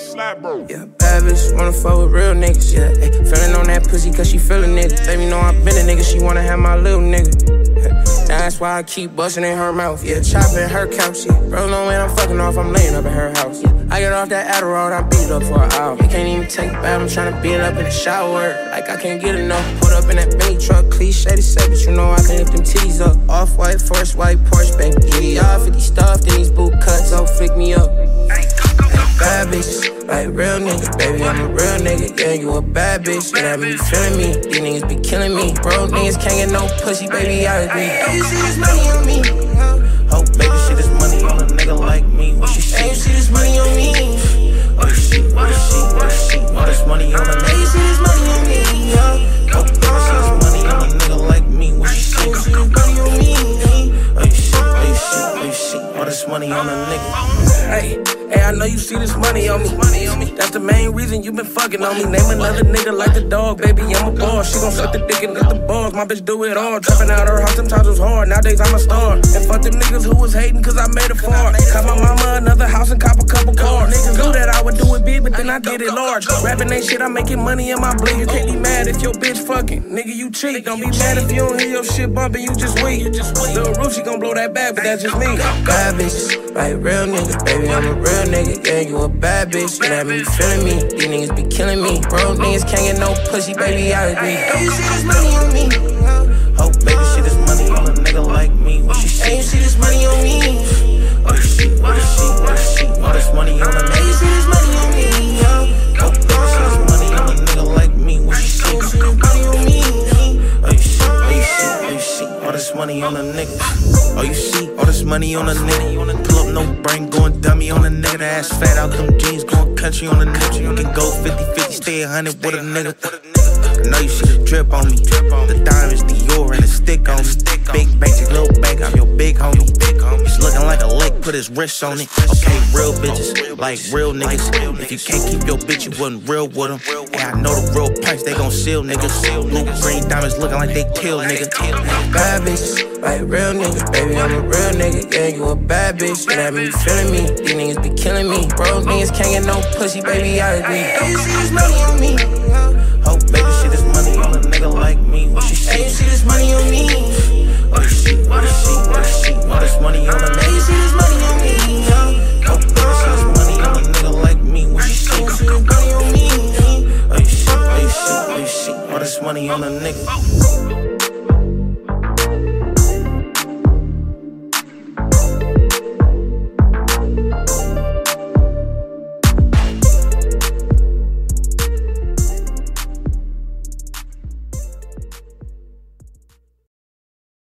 slap, bro. Yeah, bad bitch wanna fuck with real niggas. Yeah, ay, feeling on that pussy cause she feeling it. Baby know I been a nigga, she wanna have my little nigga. That's why I keep busting in her mouth. Yeah, chopping her couch. Yeah, bro, know when I'm fucking off, I'm laying up in her house. Yeah, I get off that Adderall, I beat up for an hour. I can't even take a bath, I'm trying to beat it up in the shower. Like I can't get enough. Put up in that Benny truck, cliche to say, but you know I can lift them titties up. Off white, first white, Porsche, baby. Yeah, 50 stuffed in these boot cuts, don't freak me up. Bad bitches, like real niggas, baby, I'm a real nigga. Yeah, you a bad bitch, that mean you feeling me. These niggas be killing me. Bro, niggas can't get no pussy, baby, I agree. Hey, you see this money on me? Oh, baby, see this money on a nigga like me. What she Hey, you see? see this money on me? What you see? What you see? What you see? All this money on a nigga. you see this money on me? Oh, baby, see this money on a nigga like me. What you Hey, you see? see this money on me? What you see? What you see? What you see? All this money on a nigga. Hey, I know you see this money on me. That's the main reason you been fucking on me. Name another nigga like the dog, baby. I'm a boss. She gon' suck the dick and get the balls. My bitch do it all. Dropping out her house sometimes was hard. Nowadays I'm a star. And fuck them niggas who was hating cause I made it far. Cop my mama another house and cop a couple cars. Niggas knew that I would do it big, but then I did it large. Rapping ain't shit, I'm making money in my bling. You can't be mad if your bitch fucking. Nigga, you cheat. Don't be mad if you don't hear your shit bumping. You just weak. Lil' Roof, she gon' blow that back, but that's just me. Bad bitches, like real niggas, baby, I'm a real nigga. Yeah, you a bad bitch, yeah, that mean you feeling me. These niggas be killing me. Bro, niggas can't get no pussy, baby, I agree. Hey, you see this money on me? Oh, you see, all this money on a nigga. Pull up, no brain, going dummy on a nigga. The ass fat out, them jeans, going country on a nigga. You can go 50 50, stay 100 with a nigga. I know you see the drip on me. The diamonds, Dior, the stick put his wrist on it. Okay, real bitches, like real niggas. If you can't keep your bitch, you wasn't real with them. Yeah, I know the real price, they gon' seal niggas. Blue green diamonds looking like they kill nigga. Bad bitches, like real niggas, baby, I'm a real nigga. Yeah, you a bad bitch, that mean you feeling me. These niggas be killing me. Bro, niggas can't get no pussy, baby, I agree. Hey, you see this money on me? Oh, baby, see this money on a nigga like me. What Hey, you see this money on me? on a nigga.